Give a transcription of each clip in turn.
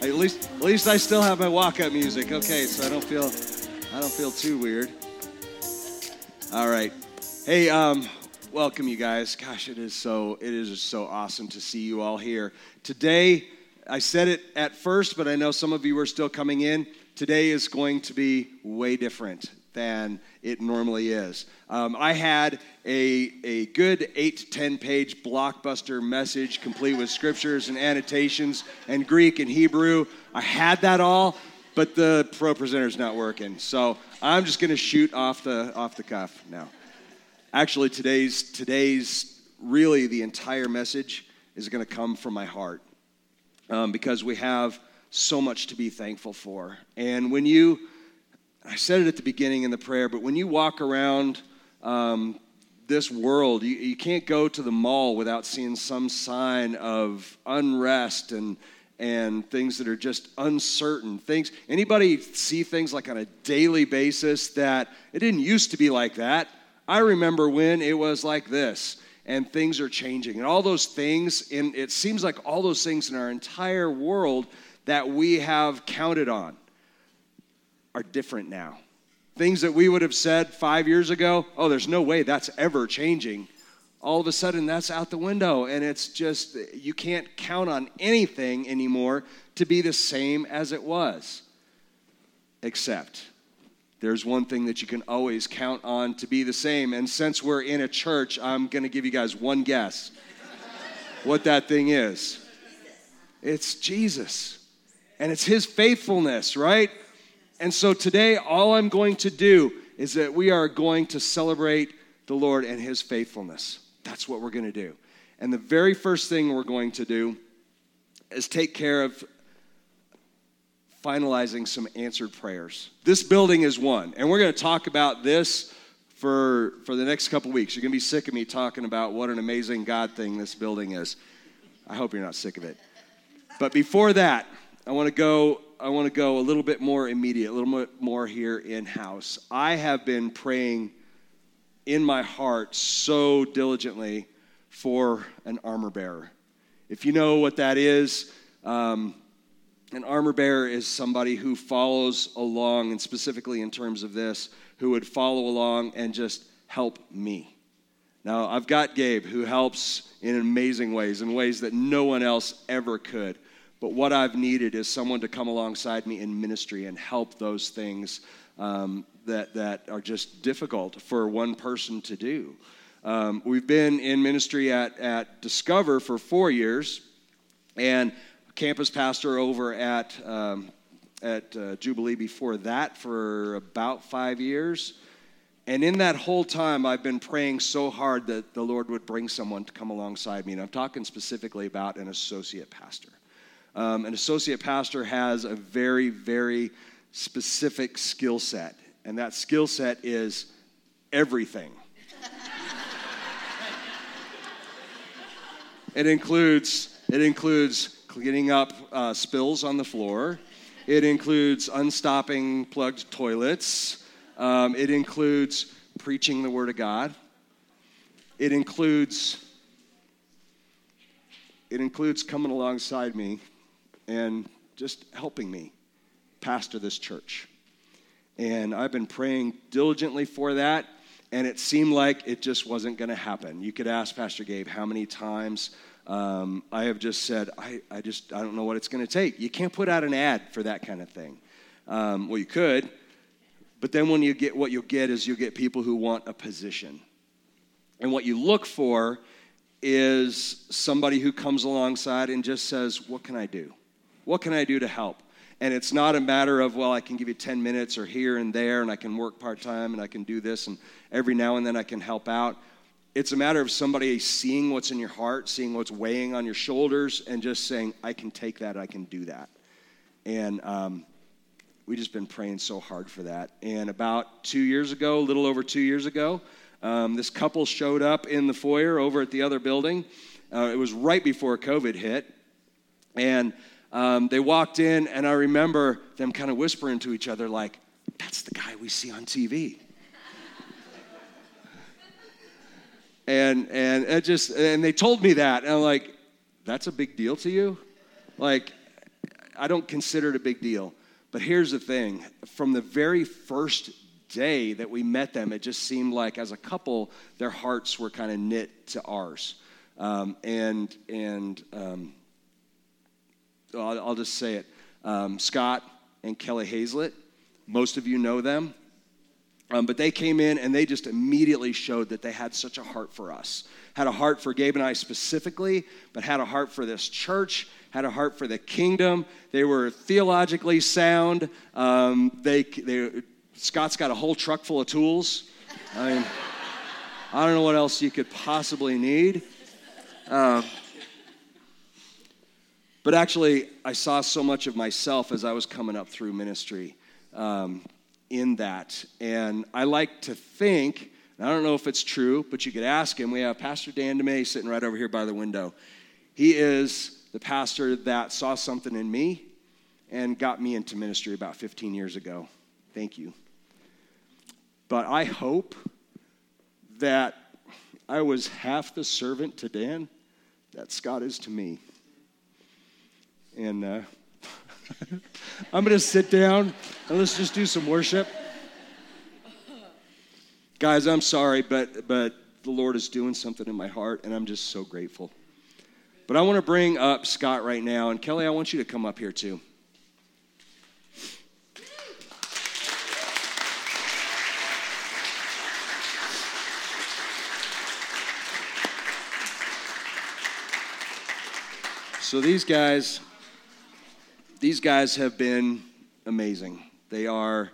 At least, at least I still have my walk-up music. Okay, so I don't feel, I don't feel too weird. All right. Hey, um, welcome you guys. Gosh, it is so, it is so awesome to see you all here today. I said it at first, but I know some of you are still coming in. Today is going to be way different than it normally is. Um, I had a, a good eight to 10 page blockbuster message complete with scriptures and annotations and Greek and Hebrew. I had that all, but the ProPresenter's not working. So I'm just going to shoot off the, off the cuff now. Actually, today's, today's really the entire message is going to come from my heart um, because we have so much to be thankful for. And when you I said it at the beginning in the prayer, but when you walk around um, this world, you, you can't go to the mall without seeing some sign of unrest and and things that are just uncertain. Things anybody see things like on a daily basis that it didn't used to be like that. I remember when it was like this and things are changing. And all those things and it seems like all those things in our entire world that we have counted on are different now. Things that we would have said five years ago, oh, there's no way that's ever changing. All of a sudden, that's out the window, and it's just, you can't count on anything anymore to be the same as it was. Except, there's one thing that you can always count on to be the same. And since we're in a church, I'm going to give you guys one guess what that thing is. It's Jesus. And it's his faithfulness, right? And so today, all I'm going to do is that we are going to celebrate the Lord and his faithfulness. That's what we're going to do. And the very first thing we're going to do is take care of finalizing some answered prayers. This building is one, and we're going to talk about this for, for the next couple weeks. You're going to be sick of me talking about what an amazing God thing this building is. I hope you're not sick of it. But before that, I want to go I want to go a little bit more immediate, a little bit more here in house. I have been praying in my heart so diligently for an armor bearer. If you know what that is, um, an armor bearer is somebody who follows along, and specifically in terms of this, who would follow along and just help me. Now, I've got Gabe who helps in amazing ways, in ways that no one else ever could. But what I've needed is someone to come alongside me in ministry and help those things um, that, that are just difficult for one person to do. Um, we've been in ministry at, at Discover for four years, and campus pastor over at, um, at uh, Jubilee before that for about five years. And in that whole time, I've been praying so hard that the Lord would bring someone to come alongside me. And I'm talking specifically about an associate pastor. Um, an associate pastor has a very, very specific skill set, and that skill set is everything. it includes it includes cleaning up uh, spills on the floor. It includes unstopping plugged toilets. Um, it includes preaching the Word of God. It includes it includes coming alongside me and just helping me pastor this church. And I've been praying diligently for that, and it seemed like it just wasn't going to happen. You could ask Pastor Gabe how many times um, I have just said, I, I just, I don't know what it's going to take. You can't put out an ad for that kind of thing. Um, well, you could, but then when you get what you'll get is you'll get people who want a position. And what you look for is somebody who comes alongside and just says, What can I do? What can I do to help? And it's not a matter of, well, I can give you 10 minutes or here and there, and I can work part time and I can do this, and every now and then I can help out. It's a matter of somebody seeing what's in your heart, seeing what's weighing on your shoulders, and just saying, I can take that, I can do that. And um, we just been praying so hard for that. And about two years ago, a little over two years ago, um, this couple showed up in the foyer over at the other building. Uh, it was right before COVID hit. And um, they walked in, and I remember them kind of whispering to each other, like, that's the guy we see on TV. and and it just and they told me that, and I'm like, that's a big deal to you? Like, I don't consider it a big deal. But here's the thing from the very first day that we met them, it just seemed like as a couple, their hearts were kind of knit to ours. Um, and and um, I'll, I'll, just say it um, Scott and Kelly Hazlett, most of you know them. Um, but they came in and they just immediately showed that they had such a heart for us. Had a heart for Gabe and I specifically, but had a heart for this church, had a heart for the kingdom. They were theologically sound. Um, they, they, Scott's got a whole truck full of tools. I mean, I don't know what else you could possibly need. Uh, but actually, I saw so much of myself as I was coming up through ministry. Um, in that. And I like to think, I don't know if it's true, but you could ask him. We have Pastor Dan DeMay sitting right over here by the window. He is the pastor that saw something in me and got me into ministry about 15 years ago. Thank you. But I hope that I was half the servant to Dan that Scott is to me. And uh, I'm going to sit down and let's just do some worship. Guys, I'm sorry, but, but the Lord is doing something in my heart, and I'm just so grateful. But I want to bring up Scott right now, and Kelly, I want you to come up here too. So these guys, these guys have been amazing. They are,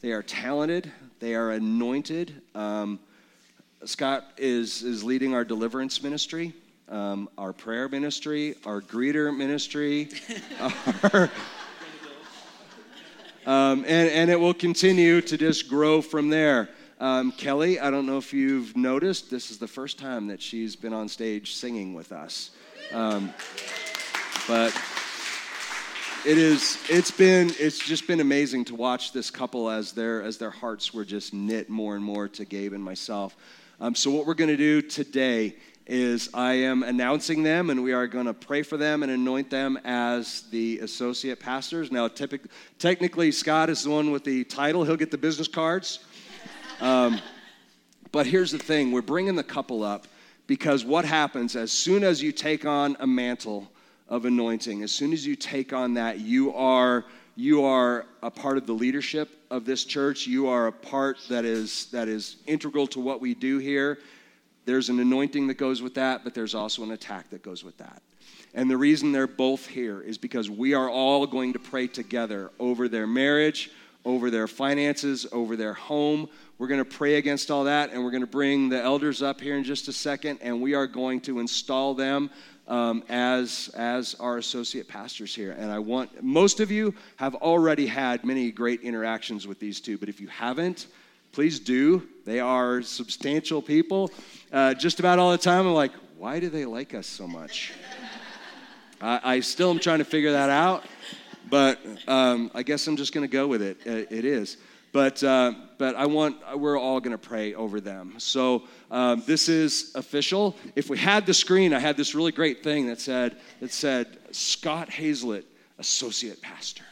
they are talented. They are anointed. Um, Scott is, is leading our deliverance ministry, um, our prayer ministry, our greeter ministry, our, um, and, and it will continue to just grow from there. Um, Kelly, I don't know if you've noticed, this is the first time that she's been on stage singing with us. Um, but it is it's been it's just been amazing to watch this couple as their as their hearts were just knit more and more to gabe and myself. Um, so what we're going to do today is i am announcing them and we are going to pray for them and anoint them as the associate pastors. Now typic, technically scott is the one with the title. He'll get the business cards. Um, but here's the thing. We're bringing the couple up because what happens as soon as you take on a mantle of anointing. As soon as you take on that, you are you are a part of the leadership of this church. You are a part that is that is integral to what we do here. There's an anointing that goes with that, but there's also an attack that goes with that. And the reason they're both here is because we are all going to pray together over their marriage, over their finances, over their home. We're going to pray against all that, and we're going to bring the elders up here in just a second, and we are going to install them um, as, as our associate pastors here. And I want, most of you have already had many great interactions with these two, but if you haven't, please do. They are substantial people. Uh, just about all the time, I'm like, why do they like us so much? I, I still am trying to figure that out, but um, I guess I'm just going to go with it. It, it is. But, uh, but I want, we're all going to pray over them. So um, this is official. If we had the screen, I had this really great thing that said, that said Scott Hazlett, Associate Pastor.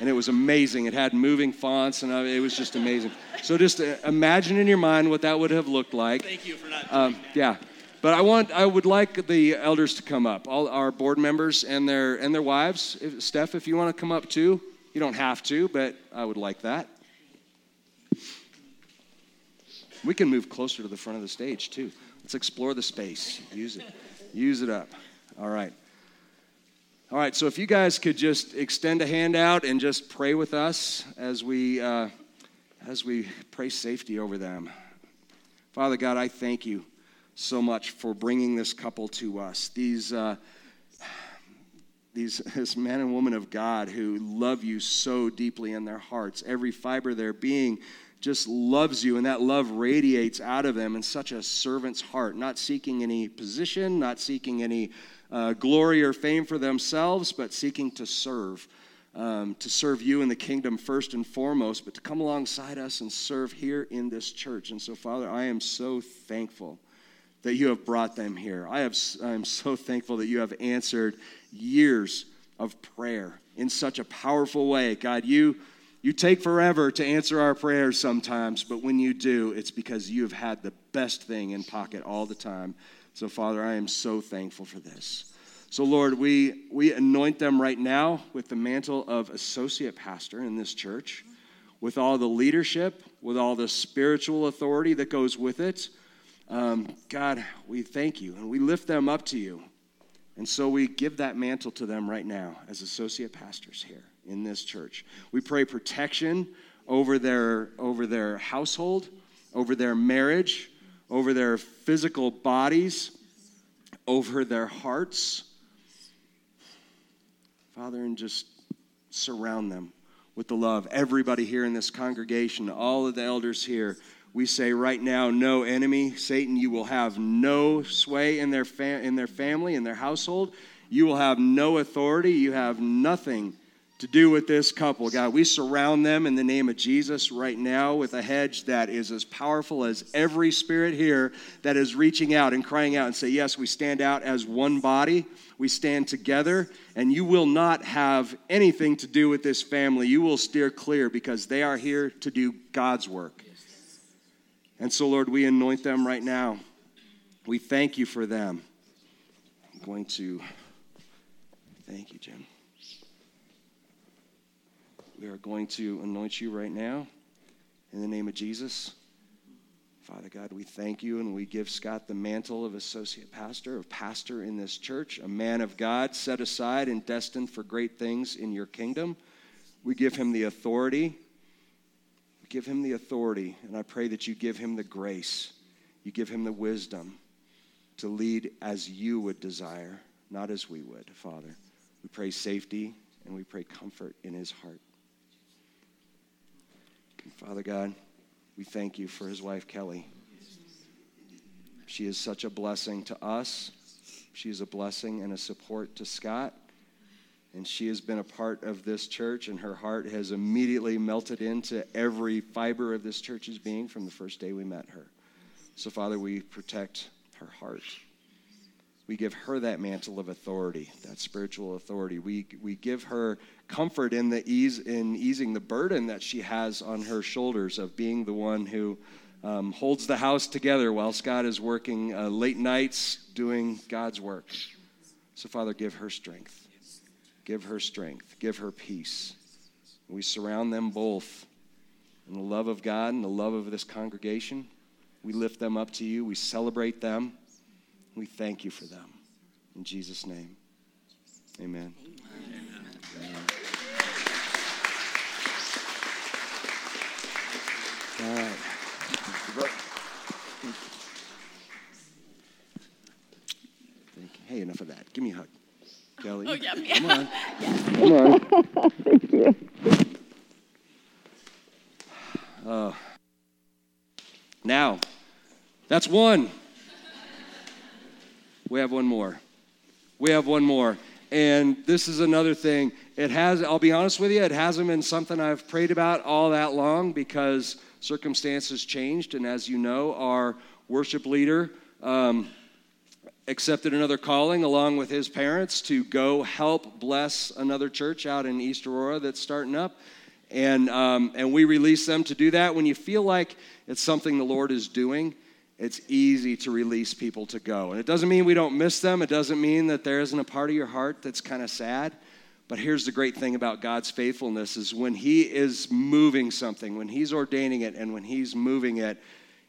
And it was amazing. It had moving fonts, and it was just amazing. So just uh, imagine in your mind what that would have looked like. Thank you for not. Um, yeah. But I want, I would like the elders to come up, all our board members and their and their wives. If, Steph, if you want to come up too, you don't have to, but I would like that. We can move closer to the front of the stage too. Let's explore the space. Use it. Use it up. All right. All right. So if you guys could just extend a hand out and just pray with us as we uh, as we pray safety over them. Father God, I thank you so much for bringing this couple to us. These. Uh, these this man and woman of God who love you so deeply in their hearts, every fiber of their being just loves you, and that love radiates out of them in such a servant's heart, not seeking any position, not seeking any uh, glory or fame for themselves, but seeking to serve. Um, to serve you in the kingdom first and foremost, but to come alongside us and serve here in this church. And so, Father, I am so thankful that you have brought them here. I, have, I am so thankful that you have answered years of prayer in such a powerful way. God, you, you take forever to answer our prayers sometimes, but when you do, it's because you have had the best thing in pocket all the time. So, Father, I am so thankful for this. So, Lord, we, we anoint them right now with the mantle of associate pastor in this church, with all the leadership, with all the spiritual authority that goes with it. Um, God, we thank you and we lift them up to you. And so we give that mantle to them right now as associate pastors here in this church. We pray protection over their, over their household, over their marriage, over their physical bodies, over their hearts. Father, and just surround them with the love. Everybody here in this congregation, all of the elders here, we say right now, no enemy, Satan, you will have no sway in their, in their family, in their household. You will have no authority. You have nothing to do with this couple. God, we surround them in the name of Jesus right now with a hedge that is as powerful as every spirit here that is reaching out and crying out and say, Yes, we stand out as one body. We stand together, and you will not have anything to do with this family. You will steer clear because they are here to do God's work. And so, Lord, we anoint them right now. We thank you for them. I'm going to thank you, Jim. We are going to anoint you right now in the name of Jesus. Father God, we thank you and we give Scott the mantle of associate pastor, of pastor in this church, a man of God set aside and destined for great things in your kingdom. We give him the authority We Give him the authority, and I pray that you give him the grace, you give him the wisdom to lead as you would desire, not as we would, Father. We pray safety and we pray comfort in his heart. Father God, we thank you for his wife, Kelly. She is such a blessing to us. She is a blessing and a support to Scott and she has been a part of this church, and her heart has immediately melted into every fiber of this church's being from the first day we met her. So, Father, we protect her heart. We give her that mantle of authority, that spiritual authority. We, we give her comfort in, the ease, in easing the burden that she has on her shoulders of being the one who um, holds the house together while Scott is working uh, late nights doing God's work. So, Father, give her strength. Give her strength. Give her peace. We surround them both in the love of God and the love of this congregation. We lift them up to you. We celebrate them. We thank you for them. In Jesus' name, amen. amen. amen. All right. Hey, enough of that. Give me a hug. Kelly. Oh, yeah. Come on. yes. Come on. Thank you. Uh, now, that's one. We have one more. We have one more. And this is another thing. It has, I'll be honest with you, it hasn't been something I've prayed about all that long because circumstances changed. And as you know, our worship leader um, accepted another calling along with his parents to go help bless another church out in East Aurora that's starting up. And, um, and we release them to do that. When you feel like it's something the Lord is doing, it's easy to release people to go. And it doesn't mean we don't miss them, it doesn't mean that there isn't a part of your heart that's kind of sad. But here's the great thing about God's faithfulness is when he is moving something, when he's ordaining it and when he's moving it,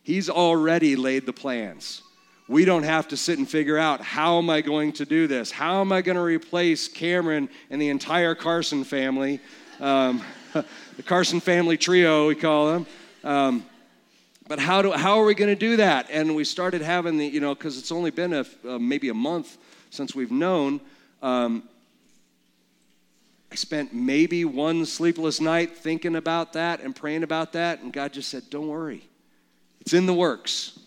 he's already laid the plans. We don't have to sit and figure out how am I going to do this? How am I going to replace Cameron and the entire Carson family? Um, the Carson family trio, we call them. Um, but how, do, how are we going to do that? And we started having the, you know, because it's only been a, uh, maybe a month since we've known. Um, I spent maybe one sleepless night thinking about that and praying about that, and God just said, Don't worry, it's in the works.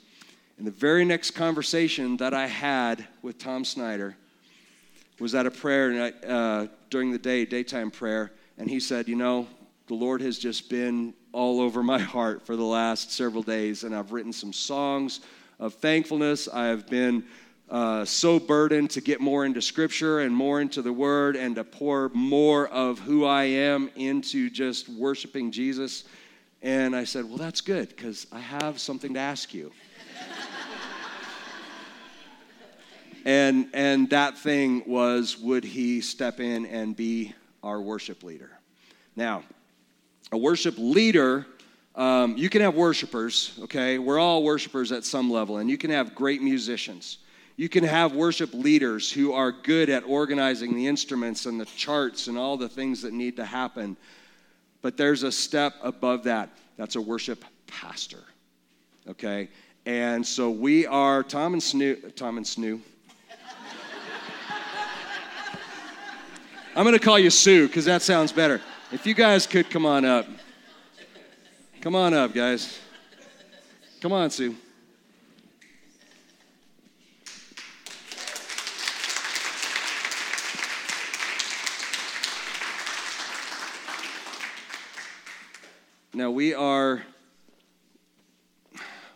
And the very next conversation that I had with Tom Snyder was at a prayer uh, during the day, daytime prayer. And he said, You know, the Lord has just been all over my heart for the last several days. And I've written some songs of thankfulness. I have been uh, so burdened to get more into Scripture and more into the Word and to pour more of who I am into just worshiping Jesus. And I said, Well, that's good because I have something to ask you. and, and that thing was would he step in and be our worship leader? Now, a worship leader um, you can have worshipers, okay? We're all worshipers at some level, and you can have great musicians. You can have worship leaders who are good at organizing the instruments and the charts and all the things that need to happen. But there's a step above that. That's a worship pastor. Okay? And so we are Tom and Snoo. Tom and Snoo. I'm going to call you Sue because that sounds better. If you guys could come on up. Come on up, guys. Come on, Sue. Now we are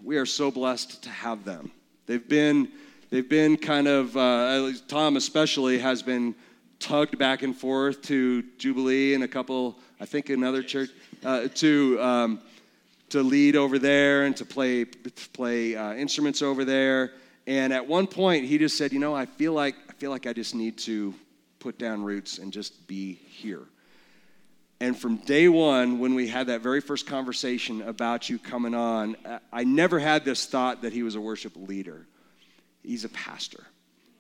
we are so blessed to have them. They've been they've been kind of uh, Tom especially has been tugged back and forth to Jubilee and a couple I think another church uh, to um, to lead over there and to play play uh, instruments over there. And at one point he just said, you know, I feel like I feel like I just need to put down roots and just be here. And from day one, when we had that very first conversation about you coming on, I never had this thought that he was a worship leader. He's a pastor,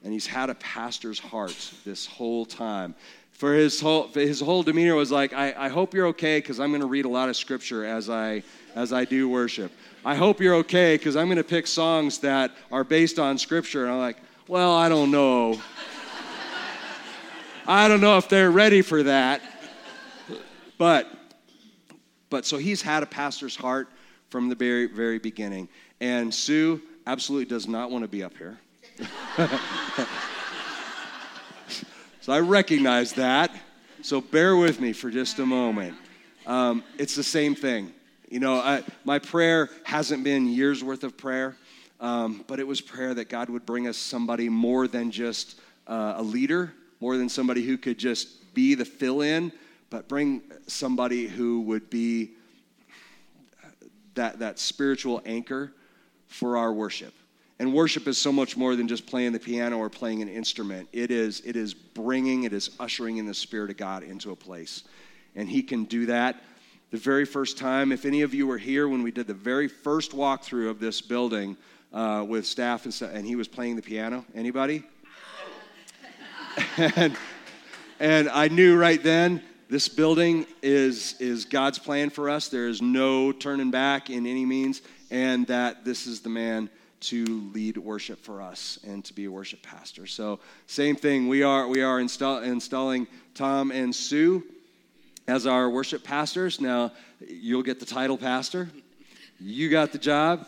and he's had a pastor's heart this whole time. For his whole, his whole demeanor was like, I, I hope you're okay because I'm going to read a lot of scripture as I, as I do worship. I hope you're okay because I'm going to pick songs that are based on scripture. And I'm like, well, I don't know. I don't know if they're ready for that. But, but so he's had a pastor's heart from the very, very beginning. And Sue absolutely does not want to be up here. so I recognize that. So bear with me for just a moment. Um, it's the same thing. You know, I, my prayer hasn't been years worth of prayer, um, but it was prayer that God would bring us somebody more than just uh, a leader, more than somebody who could just be the fill in, but bring somebody who would be that, that spiritual anchor for our worship. And worship is so much more than just playing the piano or playing an instrument. It is, it is bringing, it is ushering in the Spirit of God into a place. And He can do that the very first time. If any of you were here when we did the very first walkthrough of this building uh, with staff and and he was playing the piano, anybody? and, and I knew right then this building is, is God's plan for us. There is no turning back in any means, and that this is the man to lead worship for us and to be a worship pastor. So, same thing. We are we are install, installing Tom and Sue as our worship pastors. Now, you'll get the title pastor. You got the job,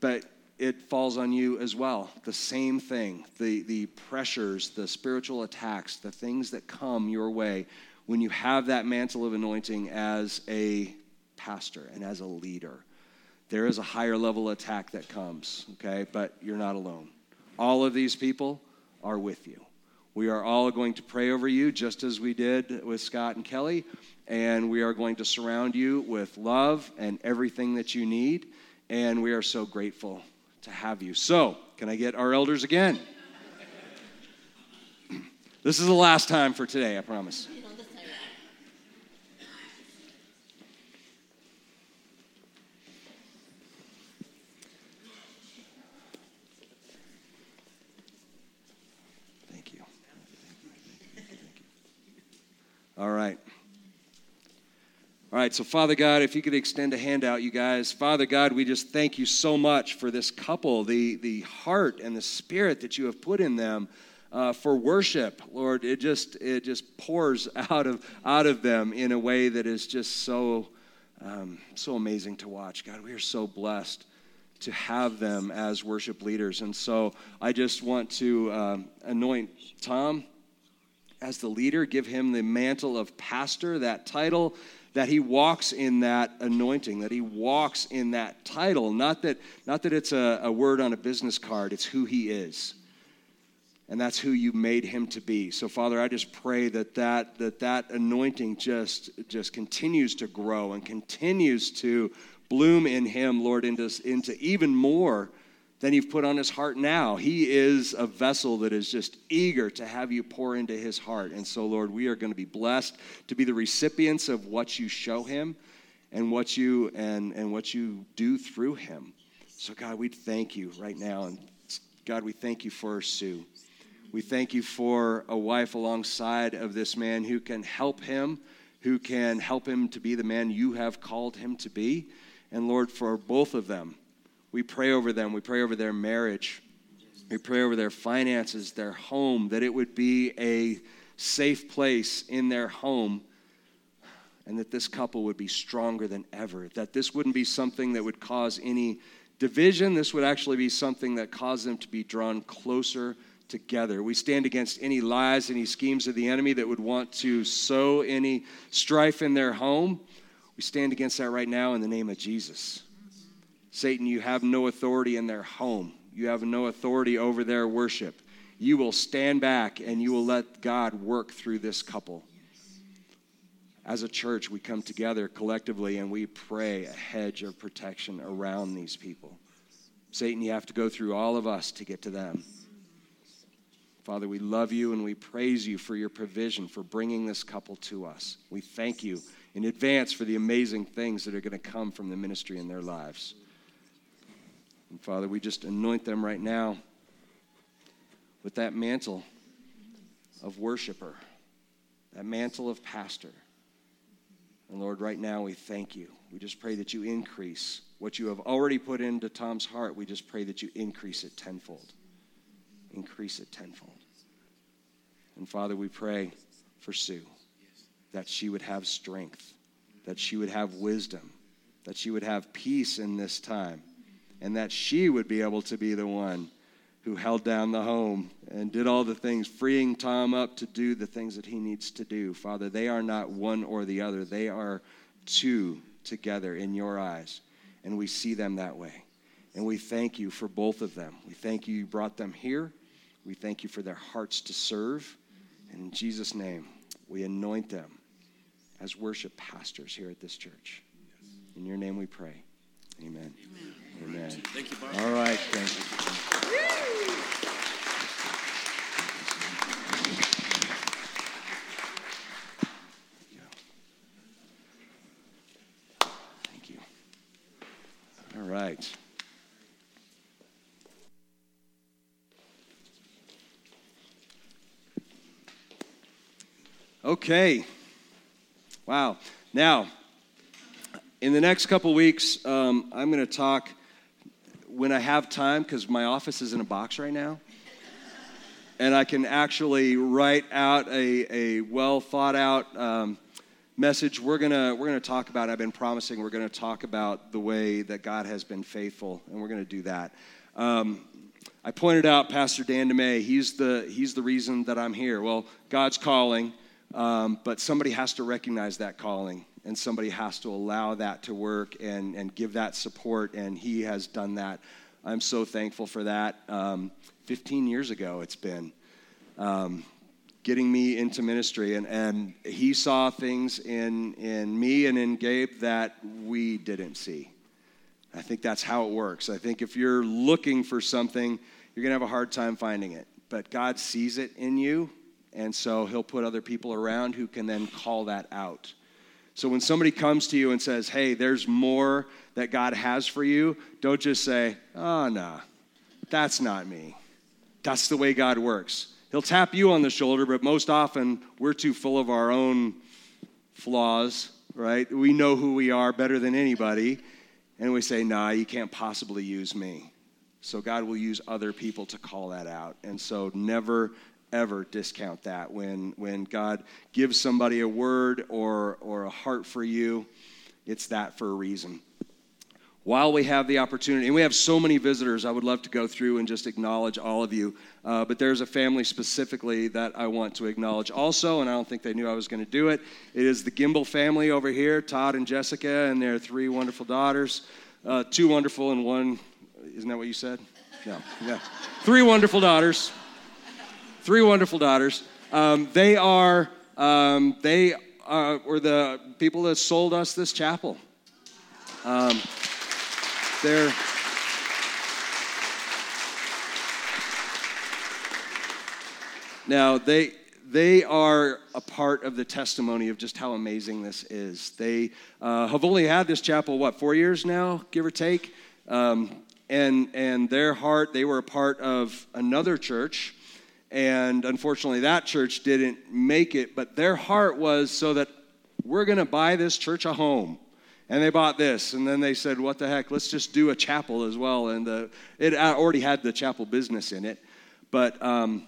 but it falls on you as well. The same thing. The the pressures, the spiritual attacks, the things that come your way when you have that mantle of anointing as a pastor and as a leader. There is a higher level attack that comes, okay? But you're not alone. All of these people are with you. We are all going to pray over you just as we did with Scott and Kelly, and we are going to surround you with love and everything that you need, and we are so grateful to have you. So, can I get our elders again? This is the last time for today, I promise. All right. All right, so Father God, if you could extend a hand out, you guys. Father God, we just thank you so much for this couple, the, the heart and the spirit that you have put in them uh, for worship. Lord, it just, it just pours out of, out of them in a way that is just so, um, so amazing to watch. God, we are so blessed to have them as worship leaders. And so I just want to um, anoint Tom as the leader, give him the mantle of pastor, that title, that he walks in that anointing, that he walks in that title. Not that, not that it's a, a word on a business card, it's who he is. and that's who you made him to be. So, Father, I just pray that that, that, that anointing just, just continues to grow and continues to bloom in him, Lord, into, into even more than you've put on his heart now. He is a vessel that is just eager to have you pour into his heart. And so, Lord, we are going to be blessed to be the recipients of what you show him and what you and, and what you do through him. So, God, we thank you right now. And God, we thank you for Sue. We thank you for a wife alongside of this man who can help him, who can help him to be the man you have called him to be. And Lord, for both of them, we pray over them. We pray over their marriage. We pray over their finances, their home, that it would be a safe place in their home and that this couple would be stronger than ever. That this wouldn't be something that would cause any division. This would actually be something that caused them to be drawn closer together. We stand against any lies, any schemes of the enemy that would want to sow any strife in their home. We stand against that right now in the name of Jesus. Satan, you have no authority in their home, you have no authority over their worship. You will stand back and you will let God work through this couple. As a church, we come together collectively and we pray a hedge of protection around these people. Satan, you have to go through all of us to get to them. Father, we love you and we praise you for your provision for bringing this couple to us. We thank you in advance for the amazing things that are going to come from the ministry in their lives. And Father, we just anoint them right now with that mantle of worshiper, that mantle of pastor. And Lord, right now we thank you. We just pray that you increase what you have already put into Tom's heart. We just pray that you increase it tenfold increase it tenfold. And Father, we pray for Sue that she would have strength, that she would have wisdom, that she would have peace in this time, and that she would be able to be the one who held down the home and did all the things, freeing Tom up to do the things that he needs to do. Father, they are not one or the other, they are two together in your eyes, and we see them that way. And we thank you for both of them. We thank you you brought them here. We thank you for their hearts to serve. And in Jesus' name, we anoint them as worship pastors here at this church. In your name we pray. Amen. Amen. Amen. Thank you, Bob. All right. Thank you. Thank you. All right. Okay. Wow. Now, in the next couple weeks, um, I'm going to talk when I have time because my office is in a box right now. And I can actually write out a, a well thought out um, message. We're to we're gonna talk about, I've been promising, we're to talk about the way that God has been faithful, and we're to do that. Um, I pointed out Pastor Dan DeMay, he's the, he's the reason that I'm here. Well, God's calling. Um, but somebody has to recognize that calling and somebody has to allow that to work and, and give that support, and he has done that. I'm so thankful for that. Um, 15 years ago, it's been um, getting me into ministry, and, and he saw things in, in me and in Gabe that we didn't see. I think that's how it works. I think if you're looking for something, you're going to have a hard time finding it. But God sees it in you, and so he'll put other people around who can then call that out. So when somebody comes to you and says, hey, there's more that God has for you, don't just say, ah, oh, no, that's not me. That's the way God works. He'll tap you on the shoulder, but most often we're too full of our own flaws, right? We know who we are better than anybody, and we say, nah, you can't possibly use me. So God will use other people to call that out. And so never ever discount that. When, when God gives somebody a word or, or a heart for you, it's that for a reason. While we have the opportunity, and we have so many visitors, I would love to go through and just acknowledge all of you. Uh, but there's a family specifically that I want to acknowledge also, and I don't think they knew I was going to do it. It is the Gimbel family over here, Todd and Jessica, and their three wonderful daughters. Uh, two wonderful and one, isn't that what you said? No, yeah. Three wonderful daughters. Three wonderful daughters. Um, they are um, they uh, were the people that sold us this chapel. Um, they're now they they are a part of the testimony of just how amazing this is. They uh, have only had this chapel what four years now, give or take, um, and and their heart they were a part of another church and unfortunately, that church didn't make it, but their heart was so that we're going to buy this church a home. And they bought this, and then they said, What the heck? Let's just do a chapel as well. And the, it already had the chapel business in it. But um,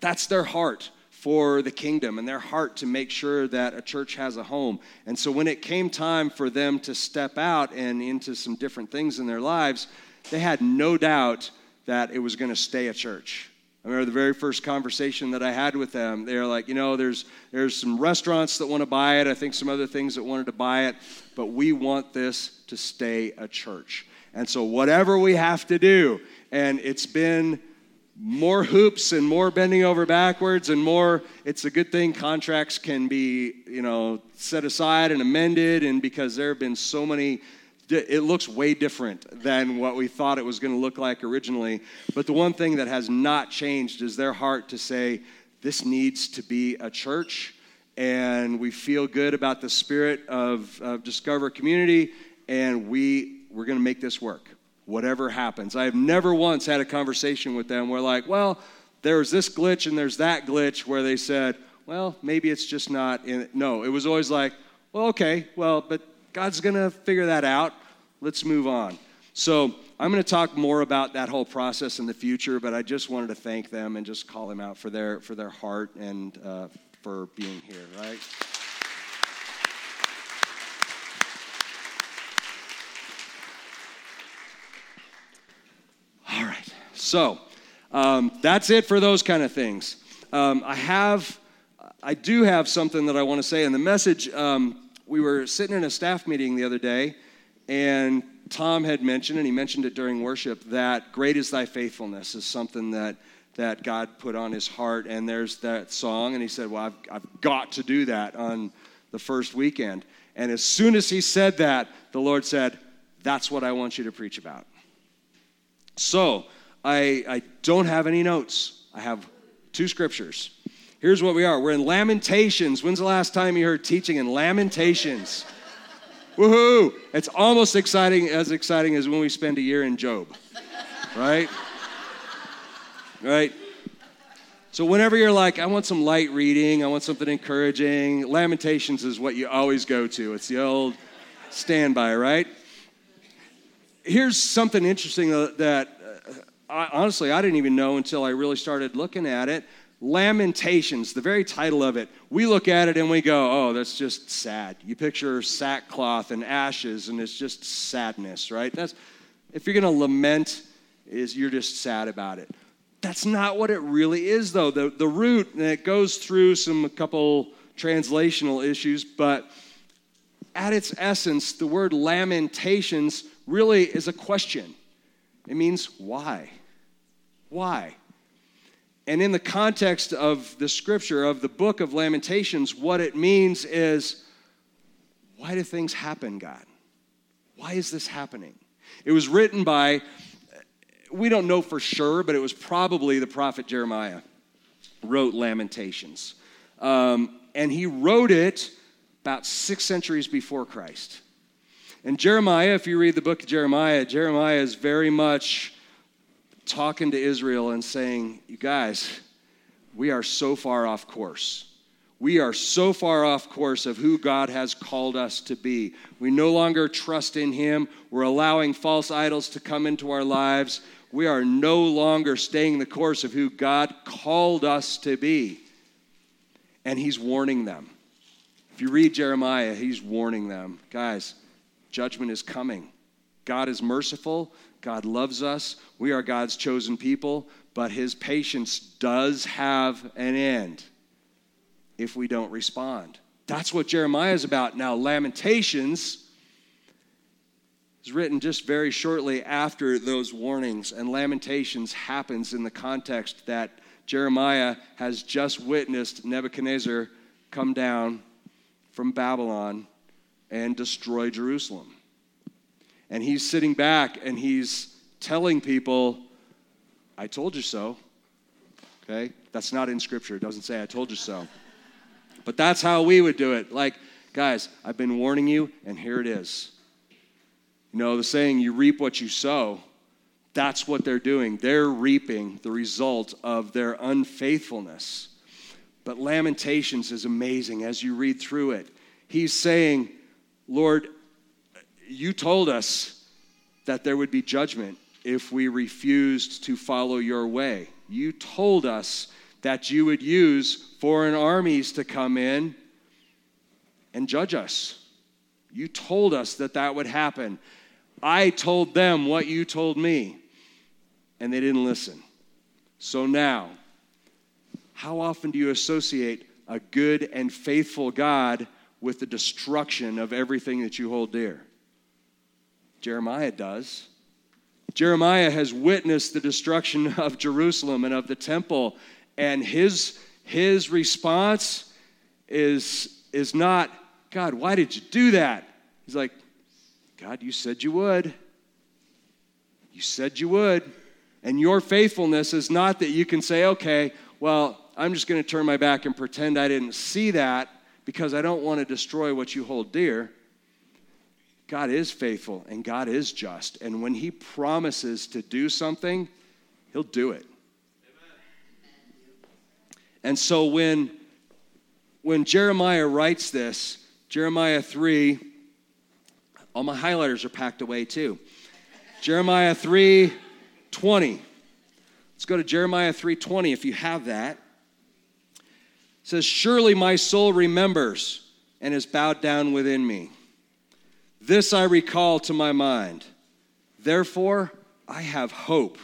that's their heart for the kingdom and their heart to make sure that a church has a home. And so when it came time for them to step out and into some different things in their lives, they had no doubt that it was going to stay a church. I remember the very first conversation that I had with them. They're like, you know, there's there's some restaurants that want to buy it. I think some other things that wanted to buy it, but we want this to stay a church. And so whatever we have to do, and it's been more hoops and more bending over backwards and more it's a good thing contracts can be you know set aside and amended and because there have been so many it looks way different than what we thought it was going to look like originally. But the one thing that has not changed is their heart to say, this needs to be a church. And we feel good about the spirit of, of Discover Community, and we, we're going to make this work, whatever happens. I have never once had a conversation with them where, like, well, there's this glitch and there's that glitch where they said, well, maybe it's just not in it. No, it was always like, well, okay, well, but God's going to figure that out. Let's move on. So, I'm going to talk more about that whole process in the future, but I just wanted to thank them and just call them out for their, for their heart and uh, for being here, right? All right. So, um, that's it for those kind of things. Um, I have, I do have something that I want to say, and the message um, we were sitting in a staff meeting the other day, and Tom had mentioned, and he mentioned it during worship, that great is thy faithfulness is something that, that God put on his heart. And there's that song, and he said, Well, I've, I've got to do that on the first weekend. And as soon as he said that, the Lord said, That's what I want you to preach about. So I, I don't have any notes, I have two scriptures. Here's what we are. We're in Lamentations. When's the last time you heard teaching in Lamentations? Woohoo! It's almost exciting as exciting as when we spend a year in Job. Right? Right? So whenever you're like, I want some light reading, I want something encouraging, Lamentations is what you always go to. It's the old standby, right? Here's something interesting that uh, I, honestly I didn't even know until I really started looking at it. Lamentations, the very title of it, we look at it and we go, oh, that's just sad. You picture sackcloth and ashes, and it's just sadness, right? That's if you're going to lament, is you're just sad about it. That's not what it really is, though. The, the root, it goes through some couple translational issues, but at its essence, the word lamentations really is a question. It means why? Why? And in the context of the scripture, of the book of Lamentations, what it means is why do things happen, God? Why is this happening? It was written by, we don't know for sure, but it was probably the prophet Jeremiah wrote Lamentations. Um, and he wrote it about six centuries before Christ. And Jeremiah, if you read the book of Jeremiah, Jeremiah is very much talking to Israel and saying, You guys, we are so far off course. We are so far off course of who God has called us to be. We no longer trust in Him. We're allowing false idols to come into our lives. We are no longer staying the course of who God called us to be. And He's warning them. If you read Jeremiah, He's warning them guys, judgment is coming. God is merciful, God loves us. We are God's chosen people, but his patience does have an end if we don't respond. That's what Jeremiah is about. Now, Lamentations is written just very shortly after those warnings, and Lamentations happens in the context that Jeremiah has just witnessed Nebuchadnezzar come down from Babylon and destroy Jerusalem. And he's sitting back and he's telling people, I told you so. Okay? That's not in scripture. It doesn't say, I told you so. But that's how we would do it. Like, guys, I've been warning you, and here it is. You know, the saying, you reap what you sow. That's what they're doing. They're reaping the result of their unfaithfulness. But Lamentations is amazing as you read through it. He's saying, Lord, you told us that there would be judgment if we refused to follow your way. You told us that you would use foreign armies to come in and judge us. You told us that that would happen. I told them what you told me, and they didn't listen. So now, how often do you associate a good and faithful God with the destruction of everything that you hold dear? Jeremiah does. Jeremiah has witnessed the destruction of Jerusalem and of the temple, and his, his response is, is not, God, why did you do that? He's like, God, you said you would. You said you would. And your faithfulness is not that you can say, okay, well, I'm just going to turn my back and pretend I didn't see that because I don't want to destroy what you hold dear. God is faithful and God is just. And when He promises to do something, He'll do it. And so when, when Jeremiah writes this, Jeremiah 3, all my highlighters are packed away too. Jeremiah 3 20. Let's go to Jeremiah 3:20 if you have that. It says, Surely my soul remembers and is bowed down within me. This I recall to my mind. Therefore, I have hope.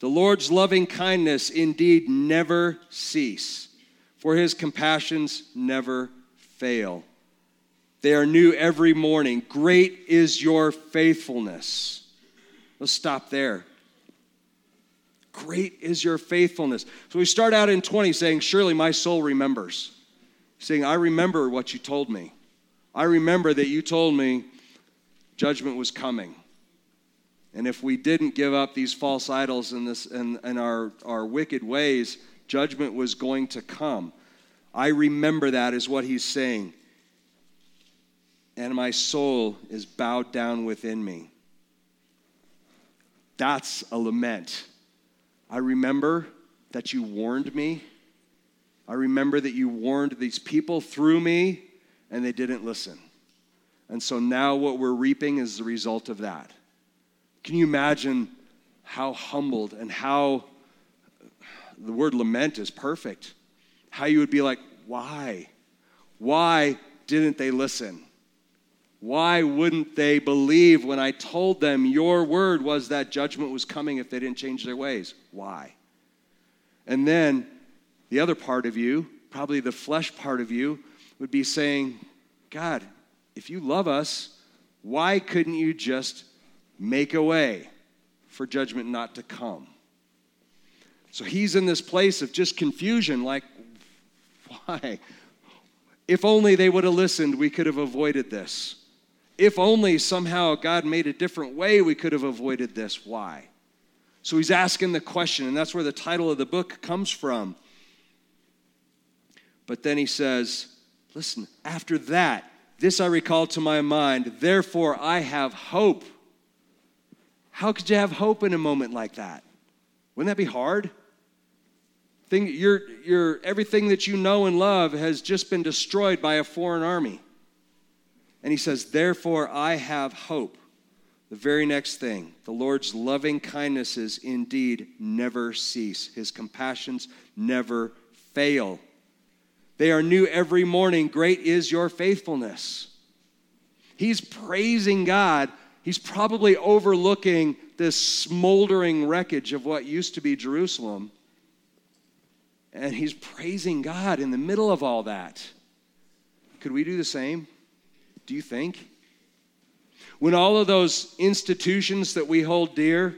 The Lord's loving kindness indeed never cease, for his compassions never fail. They are new every morning. Great is your faithfulness. Let's stop there. Great is your faithfulness. So we start out in 20 saying, Surely my soul remembers. Saying, I remember what you told me. I remember that you told me judgment was coming. And if we didn't give up these false idols and, this, and, and our, our wicked ways, judgment was going to come. I remember that, is what he's saying. And my soul is bowed down within me. That's a lament. I remember that you warned me. I remember that you warned these people through me, and they didn't listen. And so now what we're reaping is the result of that. Can you imagine how humbled and how the word lament is perfect? How you would be like, why? Why didn't they listen? Why wouldn't they believe when I told them your word was that judgment was coming if they didn't change their ways? Why? And then the other part of you, probably the flesh part of you, would be saying, God, if you love us, why couldn't you just make a way for judgment not to come? So he's in this place of just confusion like, why? If only they would have listened, we could have avoided this. If only somehow God made a different way, we could have avoided this. Why? So he's asking the question, and that's where the title of the book comes from. But then he says, listen, after that, this I recall to my mind, therefore I have hope. How could you have hope in a moment like that? Wouldn't that be hard? Thing, your, your, everything that you know and love has just been destroyed by a foreign army. And he says, Therefore I have hope. The very next thing, the Lord's loving kindnesses indeed never cease, his compassions never fail. They are new every morning. Great is your faithfulness. He's praising God. He's probably overlooking this smoldering wreckage of what used to be Jerusalem. And he's praising God in the middle of all that. Could we do the same? Do you think? When all of those institutions that we hold dear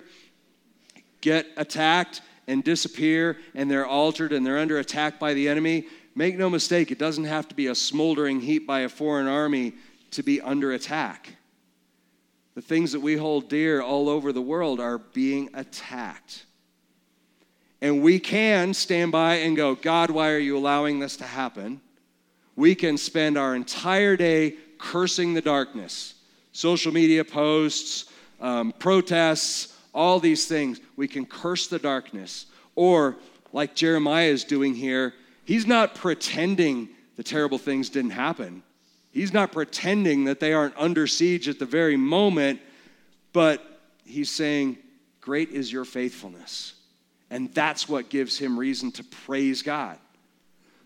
get attacked and disappear and they're altered and they're under attack by the enemy, make no mistake, it doesn't have to be a smoldering heap by a foreign army to be under attack. The things that we hold dear all over the world are being attacked. And we can stand by and go, God, why are you allowing this to happen? We can spend our entire day cursing the darkness. Social media posts, um, protests, all these things. We can curse the darkness. Or, like Jeremiah is doing here, he's not pretending the terrible things didn't happen. He's not pretending that they aren't under siege at the very moment, but he's saying, Great is your faithfulness. And that's what gives him reason to praise God.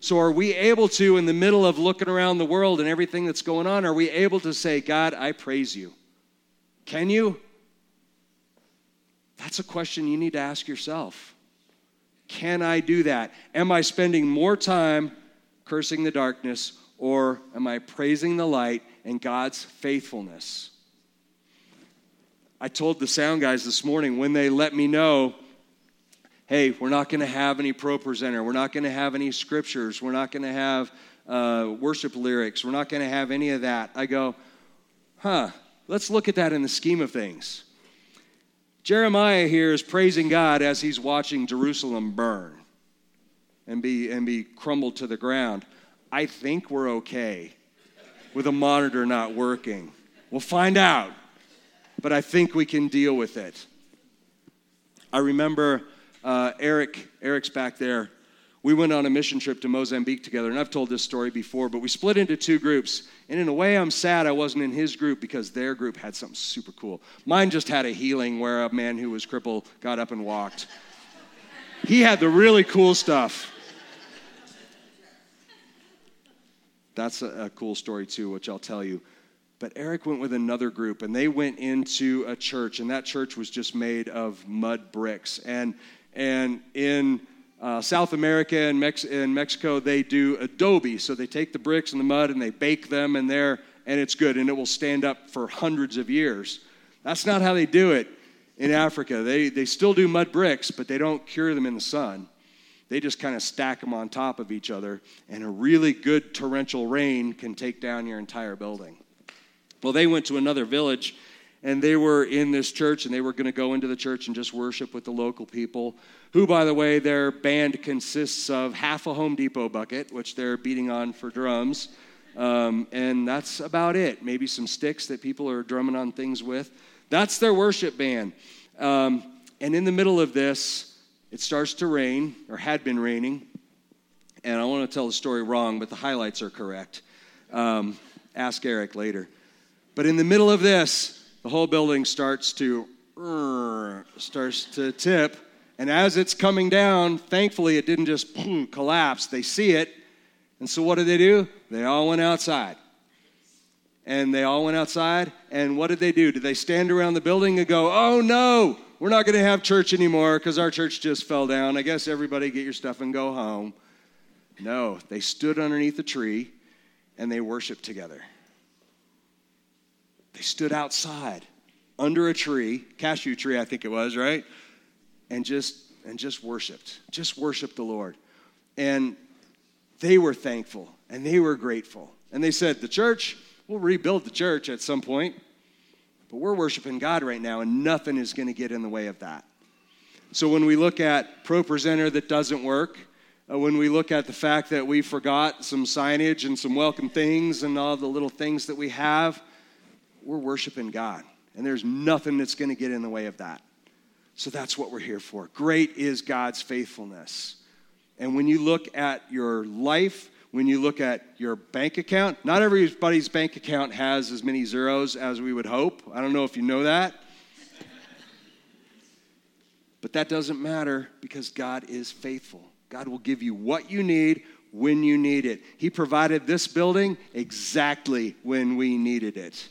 So, are we able to, in the middle of looking around the world and everything that's going on, are we able to say, God, I praise you? Can you? That's a question you need to ask yourself. Can I do that? Am I spending more time cursing the darkness or am I praising the light and God's faithfulness? I told the sound guys this morning when they let me know hey, we're not going to have any ProPresenter, we're not going to have any scriptures, we're not going to have uh, worship lyrics, we're not going to have any of that. I go, huh, let's look at that in the scheme of things. Jeremiah here is praising God as he's watching Jerusalem burn and be, and be crumbled to the ground. I think we're okay with a monitor not working. We'll find out, but I think we can deal with it. I remember uh, Eric, Eric's back there. We went on a mission trip to Mozambique together, and I've told this story before, but we split into two groups. And in a way, I'm sad I wasn't in his group because their group had something super cool. Mine just had a healing where a man who was crippled got up and walked. He had the really cool stuff. That's a, a cool story, too, which I'll tell you. But Eric went with another group, and they went into a church, and that church was just made of mud bricks. And and in uh, South America and, Mex- in Mexico, they do adobe. So they take the bricks and the mud and they bake them, and there, and it's good, and it will stand up for hundreds of years. That's not how they do it in Africa. They, they still do mud bricks, but they don't cure them in the sun. They just kind of stack them on top of each other, and a really good torrential rain can take down your entire building. Well, they went to another village and they were in this church and they were going to go into the church and just worship with the local people who by the way their band consists of half a home depot bucket which they're beating on for drums. Um, and that's about it. Maybe some sticks that people are drumming on things with. That's their worship band. Um, and in the middle of this it starts to rain or had been raining. And i want to tell the story wrong but the highlights are correct. Um, ask eric later. But in the middle of this the whole building starts to starts to tip and as it's coming down thankfully it didn't just collapse. They see it and so what did they do? They all went outside. And they all went outside and what did they do? Did they stand around the building and go oh no we're not going to have church anymore because our church just fell down. I guess everybody get your stuff and go home. No they stood underneath a tree and they worshiped together they stood outside under a tree, cashew tree, I think it was, right? And just and just worshiped, just worshiped the Lord. And they were thankful and they were grateful. And they said, The church, we'll rebuild the church at some point, but we're worshiping God right now, and nothing is going to get in the way of that. So when we look at ProPresenter that doesn't work, uh, when we look at the fact that we forgot some signage and some welcome things and all the little things that we have, we're worshiping God. And there's nothing that's going to get in the way of that. So that's what we're here for. Great is God's faithfulness. And when you look at your life, when you look at your bank account, not everybody's bank account has as many zeros as we would hope. I don't know if you know that. But that doesn't matter because God is faithful. God will give you what you need when you need it. He provided this building exactly when we needed it.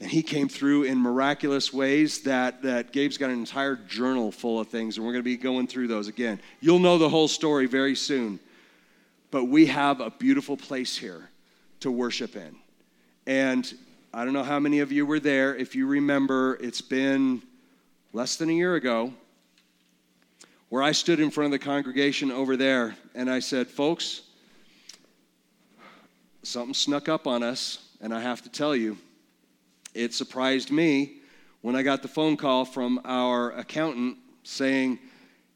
And he came through in miraculous ways that, that Gabe's got an entire journal full of things, and we're going to be going through those again. You'll know the whole story very soon. But we have a beautiful place here to worship in. And I don't know how many of you were there. If you remember, it's been less than a year ago. where I stood in front of the congregation over there and I said, Folks, something snuck up on us, and I have to tell you, it surprised me when I got the phone call from our accountant saying,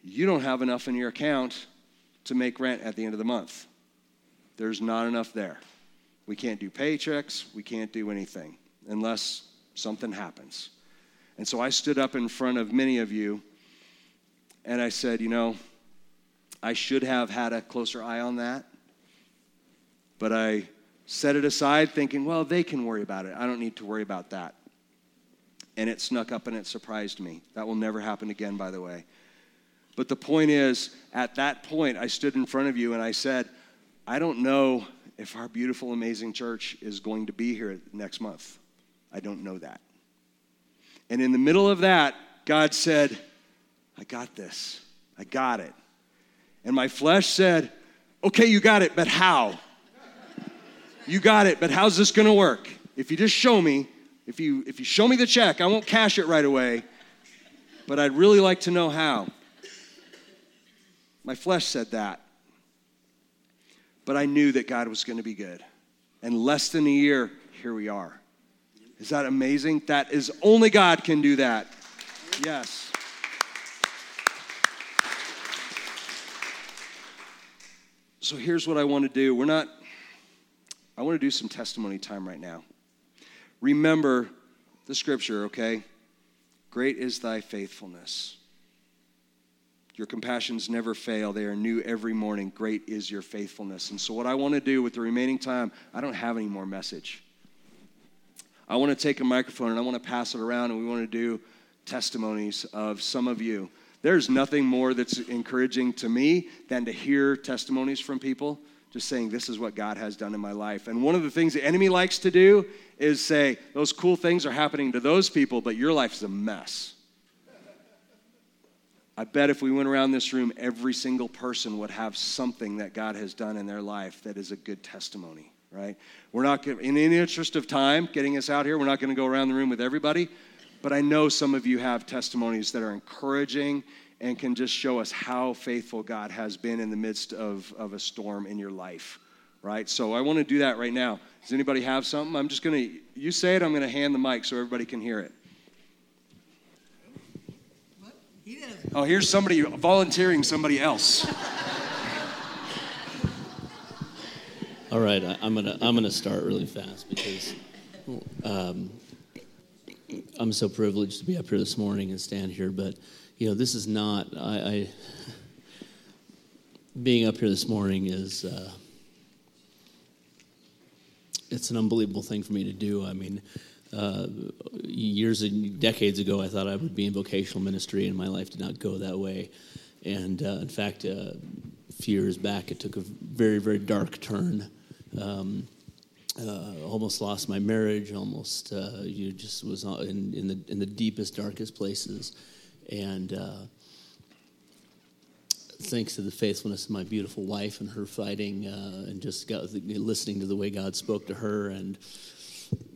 You don't have enough in your account to make rent at the end of the month. There's not enough there. We can't do paychecks, we can't do anything unless something happens. And so I stood up in front of many of you and I said, You know, I should have had a closer eye on that, but I set it aside thinking, Well, they can worry about it. I don't need to worry about that. And it snuck up and it surprised me. That will never happen again, by the way. But the point is, at that point, I stood in front of you and I said, I don't know if our beautiful, amazing church is going to be here next month. I don't know that. And in the middle of that, God said, I got this. I got it. And my flesh said, Okay, you got it, but how? You got it, but how's this gonna work? If you just show me, if you if you show me the check, I won't cash it right away, but I'd really like to know how. My flesh said that. But I knew that God was going to be good. And less than a year, here we are. Is that amazing? That is only God can do that. Yes. So here's what I want to do. We're not, I want to do some testimony time right now. Remember the scripture, okay? Great is thy faithfulness. Your compassions never fail. They are new every morning. Great is your faithfulness. And so, what I want to do with the remaining time, I don't have any more message. I want to take a microphone and I want to pass it around, and we want to do testimonies of some of you. There's nothing more that's encouraging to me than to hear testimonies from people just saying, This is what God has done in my life. And one of the things the enemy likes to do is say, Those cool things are happening to those people, but your life is a mess. I bet if we went around this room, every single person would have something that God has done in their life that is a good testimony, right? We're not, in the interest of time, getting us out here, we're not going to go around the room with everybody, but I know some of you have testimonies that are encouraging and can just show us how faithful God has been in the midst of, of a storm in your life, right? So I want to do that right now. Does anybody have something? I'm just going to, you say it, I'm going to hand the mic so everybody can hear it. Oh, here's somebody volunteering somebody else. All right, I, am gonna I'm gonna start really fast because um, I'm so privileged to be up here this morning and stand here. But you know, this is not I, I being up here this morning is uh, it's an unbelievable thing for me to do. I mean, uh, years and decades ago, I thought I would be in vocational ministry, and my life did not go that way. And uh, in fact, uh, a few years back, it took a very, very dark turn. Um, uh, almost lost my marriage. Almost, uh, you just was in, in the in the deepest, darkest places, and thanks to the faithfulness of my beautiful wife and her fighting uh, and just got, listening to the way God spoke to her and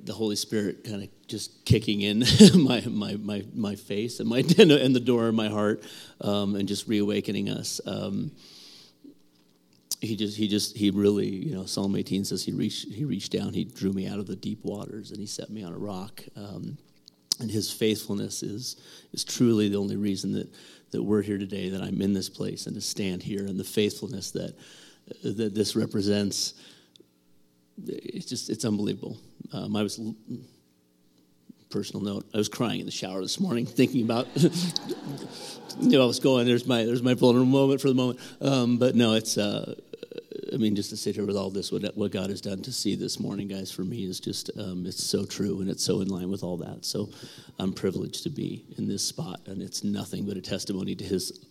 the Holy Spirit kind of just kicking in my, my, my, my face and, my, and the door of my heart um, and just reawakening us. Um, he just, he just, he really, you know, Psalm 18 says he reached, he reached down, he drew me out of the deep waters and he set me on a rock. Um, and his faithfulness is, is truly the only reason that, that we're here today, that I'm in this place and to stand here and the faithfulness that, that this represents it's just it's unbelievable. Um, I was personal note. I was crying in the shower this morning, thinking about you know I was going. There's my there's my vulnerable moment for the moment. Um, but no, it's. Uh, I mean, just to sit here with all this, what, what God has done to see this morning, guys, for me is just, um, it's so true and it's so in line with all that. So I'm privileged to be in this spot, and it's nothing but a testimony to his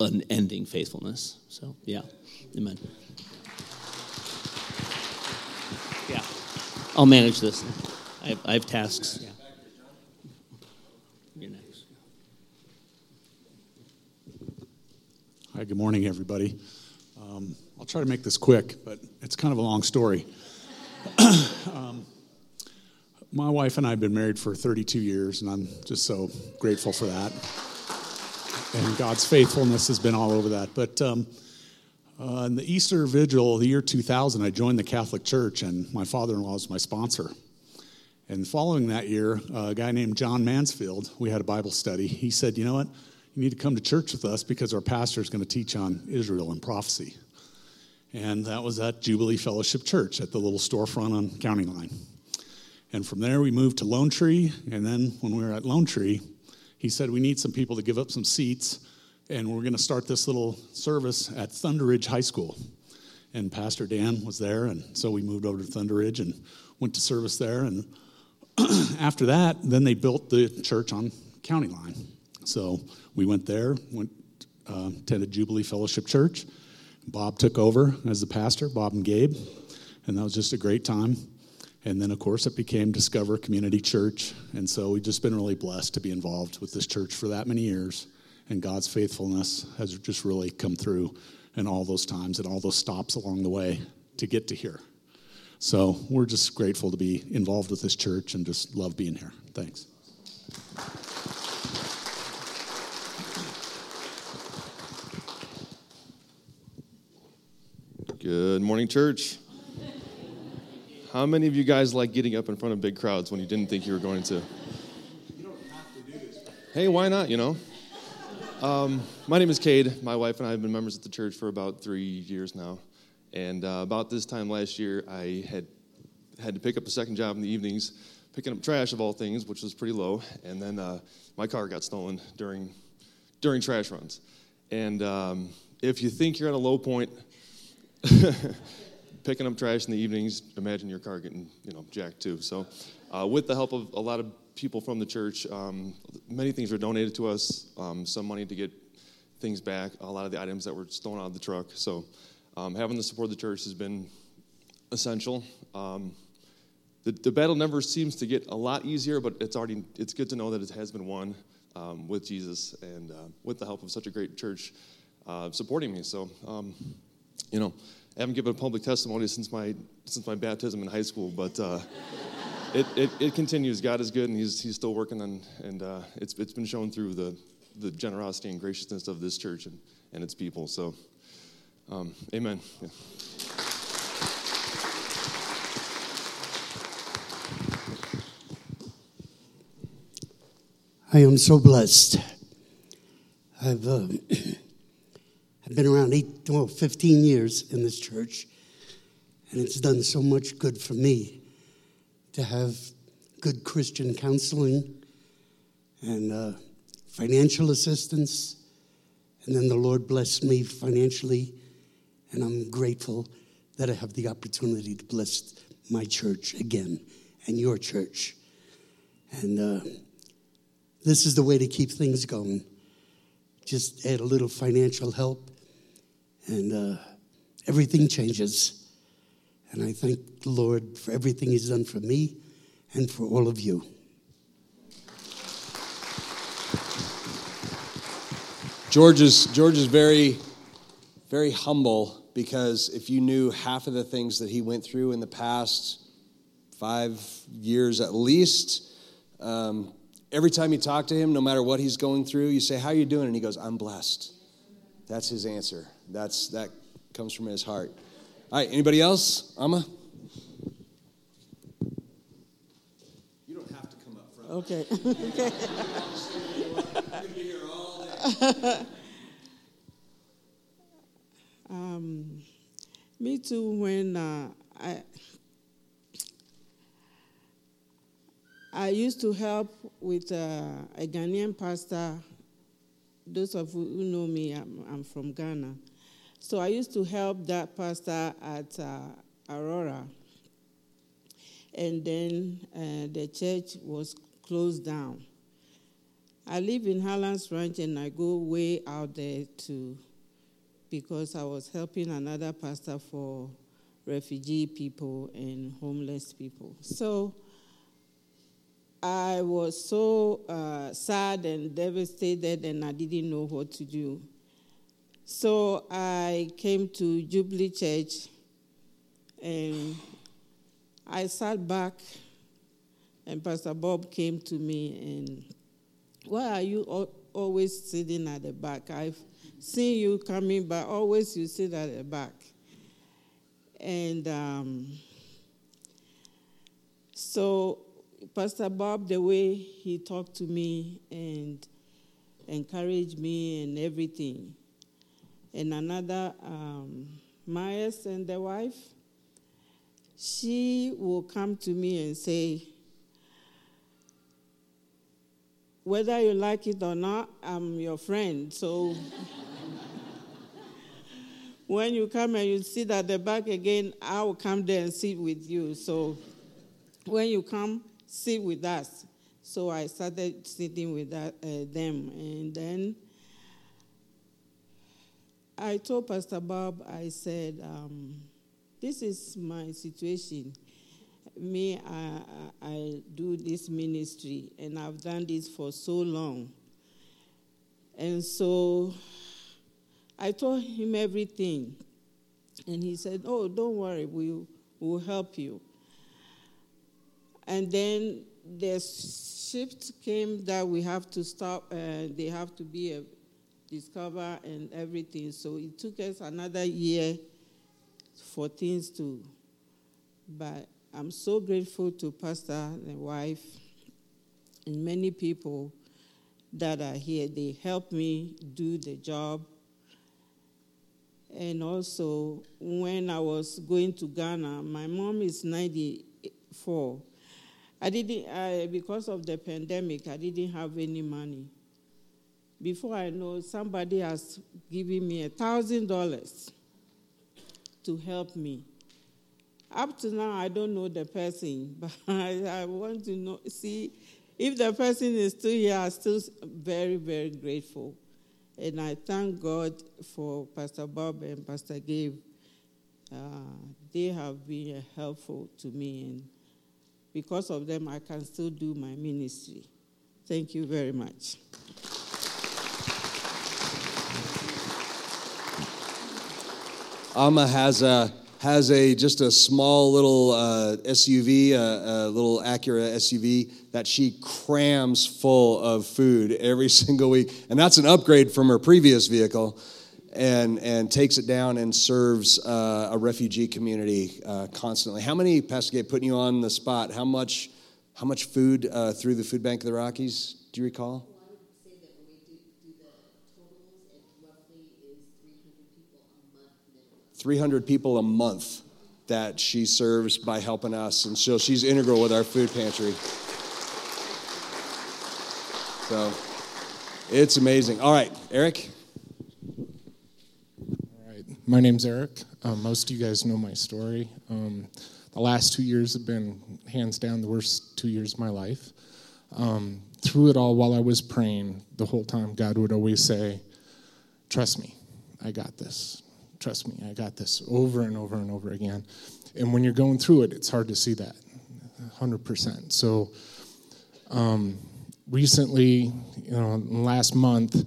unending faithfulness. So, yeah, amen. Yeah. I'll manage this. I have, I have tasks. Yeah. You're next. Hi, good morning, everybody. Um, I'll try to make this quick, but it's kind of a long story. um, my wife and I have been married for 32 years, and I'm just so grateful for that. and God's faithfulness has been all over that. But um, uh, in the Easter Vigil, the year 2000, I joined the Catholic Church, and my father in law was my sponsor. And following that year, a guy named John Mansfield, we had a Bible study. He said, You know what? You need to come to church with us because our pastor is going to teach on Israel and prophecy. And that was at Jubilee Fellowship Church at the little storefront on County Line. And from there, we moved to Lone Tree. And then when we were at Lone Tree, he said, We need some people to give up some seats. And we're going to start this little service at Thunder Ridge High School. And Pastor Dan was there. And so we moved over to Thunder Ridge and went to service there. And after that, then they built the church on County Line. So we went there, went uh, attended Jubilee Fellowship Church. Bob took over as the pastor, Bob and Gabe, and that was just a great time. And then, of course, it became Discover Community Church. And so we've just been really blessed to be involved with this church for that many years. And God's faithfulness has just really come through in all those times and all those stops along the way to get to here. So we're just grateful to be involved with this church and just love being here. Thanks. Good morning, church. How many of you guys like getting up in front of big crowds when you didn't think you were going to? Hey, why not, you know? Um, my name is Cade. My wife and I have been members of the church for about three years now. And uh, about this time last year, I had had to pick up a second job in the evenings, picking up trash of all things, which was pretty low. And then uh, my car got stolen during during trash runs. And um, if you think you're at a low point, picking up trash in the evenings, imagine your car getting you know jacked too. So, uh, with the help of a lot of people from the church, um, many things were donated to us. Um, some money to get things back. A lot of the items that were stolen out of the truck. So, um, having the support of the church has been essential. Um, the, the, battle never seems to get a lot easier, but it's already it's good to know that it has been won um, with Jesus and uh, with the help of such a great church uh, supporting me. So um, you know, I haven't given a public testimony since my since my baptism in high school, but uh, it, it, it continues. God is good, and He's He's still working, on, and uh, it's it's been shown through the the generosity and graciousness of this church and, and its people. So, um, Amen. Yeah. I am so blessed. I've. Uh, I've been around eight, well, 15 years in this church, and it's done so much good for me to have good Christian counseling and uh, financial assistance. And then the Lord blessed me financially, and I'm grateful that I have the opportunity to bless my church again and your church. And uh, this is the way to keep things going. Just add a little financial help and uh, everything changes. And I thank the Lord for everything He's done for me and for all of you. George is, George is very, very humble because if you knew half of the things that he went through in the past five years at least, um, every time you talk to him, no matter what he's going through, you say, How are you doing? And he goes, I'm blessed. That's his answer. That's that comes from his heart. All right, anybody else? Amma? You don't have to come up front. Okay. okay. um, me too. When uh, I I used to help with uh, a Ghanaian pastor those of you who know me, I'm, I'm, from Ghana. So I used to help that pastor at uh, Aurora. And then uh, the church was closed down. I live in Highlands Ranch and I go way out there to, because I was helping another pastor for refugee people and homeless people. So I was so uh, sad and devastated, and I didn't know what to do. So I came to Jubilee Church, and I sat back, and Pastor Bob came to me and, why are you always sitting at the back. I've seen you coming, but always you sit at the back. And um, so, Pastor Bob, the way he talked to me and encouraged me and everything. And another, um, Myers and the wife, she will come to me and say, whether you like it or not, I'm your friend. So when you come and you sit at the back again, I will come there and sit with you. So when you come, sit with us. So I started sitting with that, uh, them. And then I told Pastor Bob, I said, um, This is my situation. Me, I, I do this ministry, and I've done this for so long. And so I told him everything. And he said, Oh, don't worry, we will help you. And then the shift came that we have to stop, uh, they have to be a discover and everything. So it took us another year for things to, but I'm so grateful to Pastor and wife and many people that are here. They helped me do the job. And also, when I was going to Ghana, my mom is 94. I didn't, I, because of the pandemic, I didn't have any money. Before I know, somebody has given me a thousand dollars to help me. Up to now, I don't know the person, but I, I want to know, see if the person is still here. I'm still very, very grateful. And I thank God for Pastor Bob and Pastor Gabe. Uh, they have been helpful to me, and because of them, I can still do my ministry. Thank you very much. Amma has a has a just a small little uh, SUV, a, a, little Acura SUV that she crams full of food every single week, and that's an upgrade from her previous vehicle, and and takes it down and serves uh, a refugee community uh, constantly. How many, Pastor Gabe, putting you on the spot? How much how much food uh, through the Food Bank of the Rockies? Do you recall? 300 people a month that she serves by helping us. And so she's integral with our food pantry. So it's amazing. All right, Eric. My name's Eric. Um, most of you guys know my story. Um, the last two years have been hands down the worst two years of my life. Um, through it all, while I was praying, the whole time, God would always say, Trust me, I got this. Trust me, I got this over and over and over again. And when you're going through it, it's hard to see that 100%. So, um, recently, you know, last month,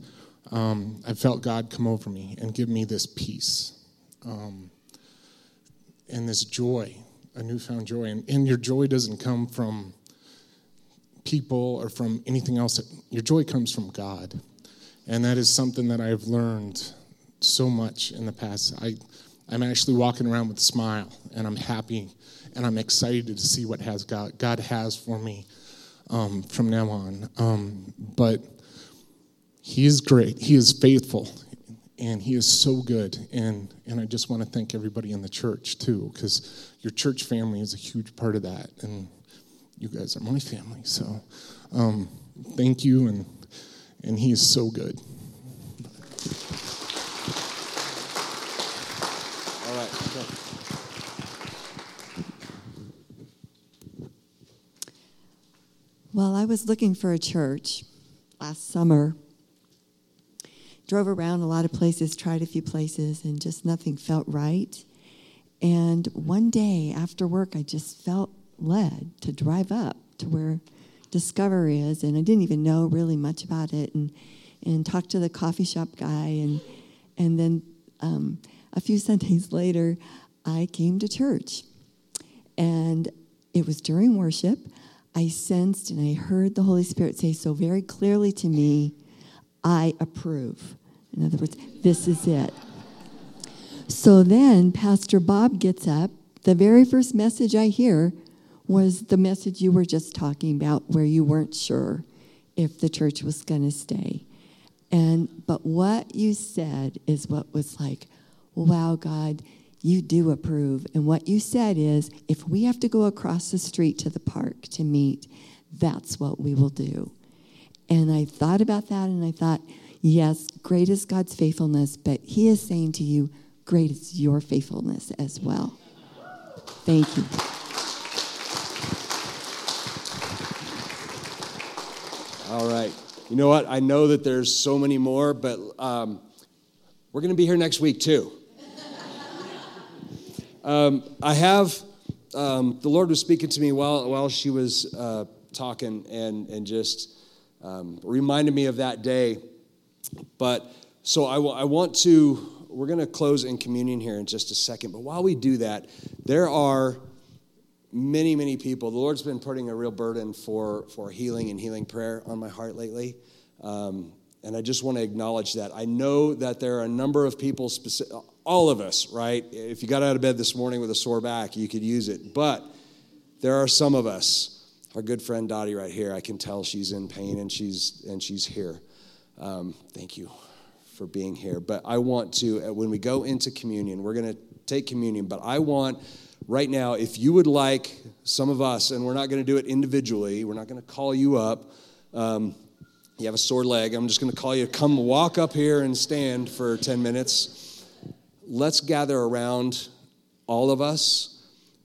um, I felt God come over me and give me this peace um, and this joy, a newfound joy. And, and your joy doesn't come from people or from anything else. Your joy comes from God. And that is something that I've learned so much in the past. I, I'm actually walking around with a smile, and I'm happy, and I'm excited to see what has God, God has for me um, from now on. Um, but He is great. He is faithful, and He is so good. And and I just want to thank everybody in the church too, because your church family is a huge part of that, and you guys are my family. So um, thank you, and and He is so good. All right. Well, I was looking for a church last summer. Drove around a lot of places, tried a few places, and just nothing felt right. And one day after work, I just felt led to drive up to where Discover is, and I didn't even know really much about it, and and talk to the coffee shop guy, and and then um, a few Sundays later, I came to church, and it was during worship. I sensed and I heard the Holy Spirit say so very clearly to me, I approve. In other words, this is it. So then Pastor Bob gets up. The very first message I hear was the message you were just talking about, where you weren't sure if the church was going to stay. And but what you said is what was like, wow, God, you do approve. And what you said is, if we have to go across the street to the park to meet, that's what we will do. And I thought about that and I thought, yes, great is God's faithfulness, but He is saying to you, great is your faithfulness as well. Thank you. All right. You know what? I know that there's so many more, but um, we're going to be here next week too. um, I have, um, the Lord was speaking to me while, while she was uh, talking and, and just um, reminded me of that day. But so I, w- I want to, we're going to close in communion here in just a second. But while we do that, there are many, many people. The Lord's been putting a real burden for, for healing and healing prayer on my heart lately. Um, and I just want to acknowledge that. I know that there are a number of people, specific, all of us, right? If you got out of bed this morning with a sore back, you could use it. But there are some of us. Our good friend Dottie right here, I can tell she's in pain and she's and she's here. Um, thank you for being here. But I want to, uh, when we go into communion, we're going to take communion. But I want right now, if you would like some of us, and we're not going to do it individually, we're not going to call you up. Um, you have a sore leg. I'm just going to call you, come walk up here and stand for 10 minutes. Let's gather around all of us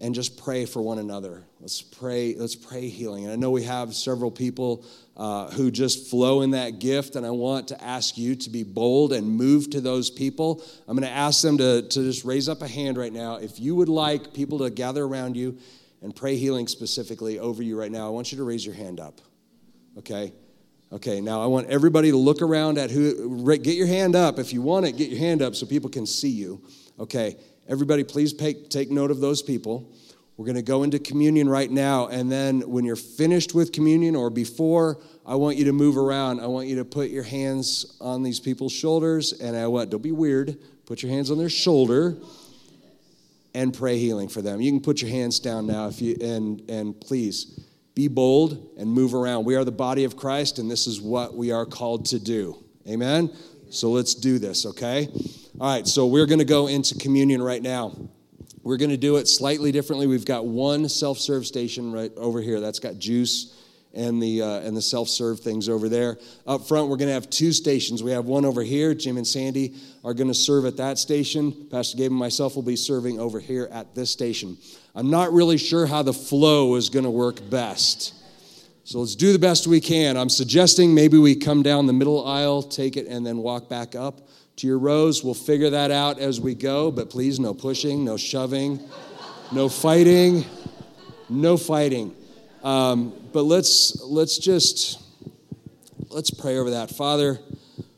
and just pray for one another. Let's pray. Let's pray healing. And I know we have several people uh, who just flow in that gift, and I want to ask you to be bold and move to those people. I'm going to ask them to, to just raise up a hand right now. If you would like people to gather around you and pray healing specifically over you right now, I want you to raise your hand up. Okay? Okay, now I want everybody to look around at who, get your hand up. If you want it, get your hand up so people can see you. Okay, everybody, please take, take note of those people. We're going to go into communion right now, and then when you're finished with communion or before, I want you to move around. I want you to put your hands on these people's shoulders, and I want, don't be weird, put your hands on their shoulder and pray healing for them. You can put your hands down now if you and and please be bold and move around. We are the body of Christ, and this is what we are called to do. Amen? So let's do this, okay? All right, so we're going to go into communion right now. We're going to do it slightly differently. We've got one self serve station right over here that's got juice and the uh, and the self-serve things over there. Up front, we're going to have two stations. We have one over here. Jim and Sandy are going to serve at that station. Pastor Gabe and myself will be serving over here at this station. I'm not really sure how the flow is going to work best. So let's do the best we can. I'm suggesting maybe we come down the middle aisle, take it, and then walk back up to your rows. We'll figure that out as we go, but please, no pushing, no shoving, no fighting, no fighting. Um, but let's let's just let's pray over that, Father.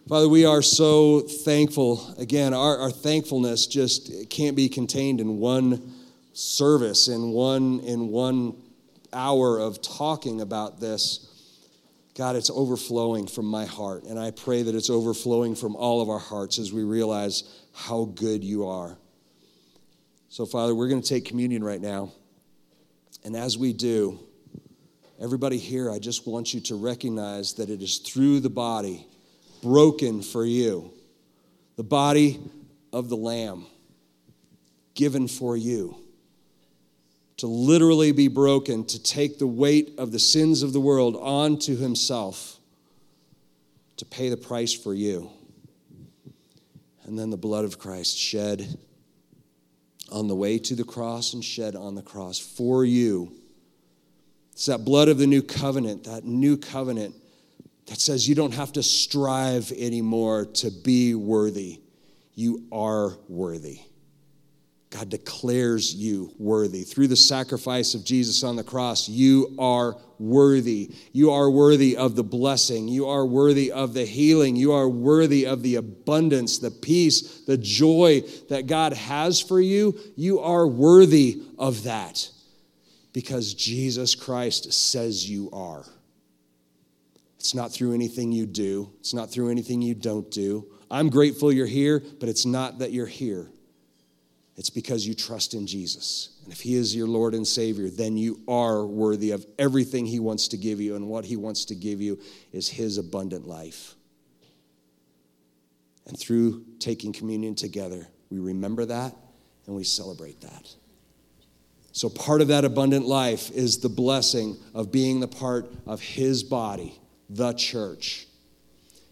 Father, we are so thankful. Again, our, our thankfulness just can't be contained in one service, in one in one hour of talking about this. God, it's overflowing from my heart, and I pray that it's overflowing from all of our hearts as we realize how good you are. So, Father, we're going to take communion right now. And as we do, Everybody here, I just want you to recognize that it is through the body broken for you, the body of the Lamb given for you, to literally be broken, to take the weight of the sins of the world onto Himself, to pay the price for you. And then the blood of Christ shed on the way to the cross and shed on the cross for you it's that blood of the new covenant, that new covenant that says you don't have to strive anymore to be worthy. You are worthy. God declares you worthy. Through the sacrifice of Jesus on the cross, you are worthy. You are worthy of the blessing. You are worthy of the healing. You are worthy of the abundance, the peace, the joy that God has for you. You are worthy of that because Jesus Christ says you are. It's not through anything you do, it's not through anything you don't do. I'm grateful you're here, but it's not that you're here. It's because you trust in Jesus. And if He is your Lord and Savior, then you are worthy of everything He wants to give you. And what He wants to give you is His abundant life. And through taking communion together, we remember that and we celebrate that. So, part of that abundant life is the blessing of being the part of His body, the church.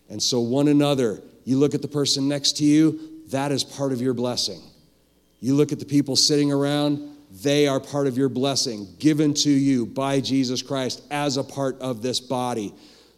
And so, one another, you look at the person next to you, that is part of your blessing. You look at the people sitting around, they are part of your blessing given to you by Jesus Christ as a part of this body.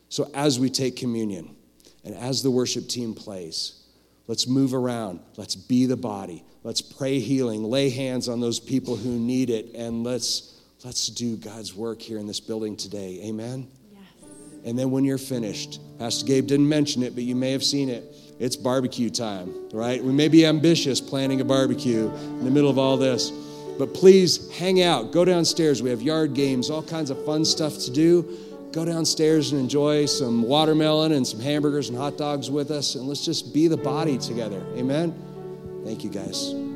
So, as we take communion and as the worship team plays, let's move around. Let's be the body. Let's pray healing, lay hands on those people who need it, and let's, let's do God's work here in this building today. Amen? Yes. And then when you're finished, Pastor Gabe didn't mention it, but you may have seen it. It's barbecue time, right? We may be ambitious planning a barbecue in the middle of all this, but please hang out, go downstairs. We have yard games, all kinds of fun stuff to do. Go downstairs and enjoy some watermelon and some hamburgers and hot dogs with us, and let's just be the body together. Amen? Thank you, guys.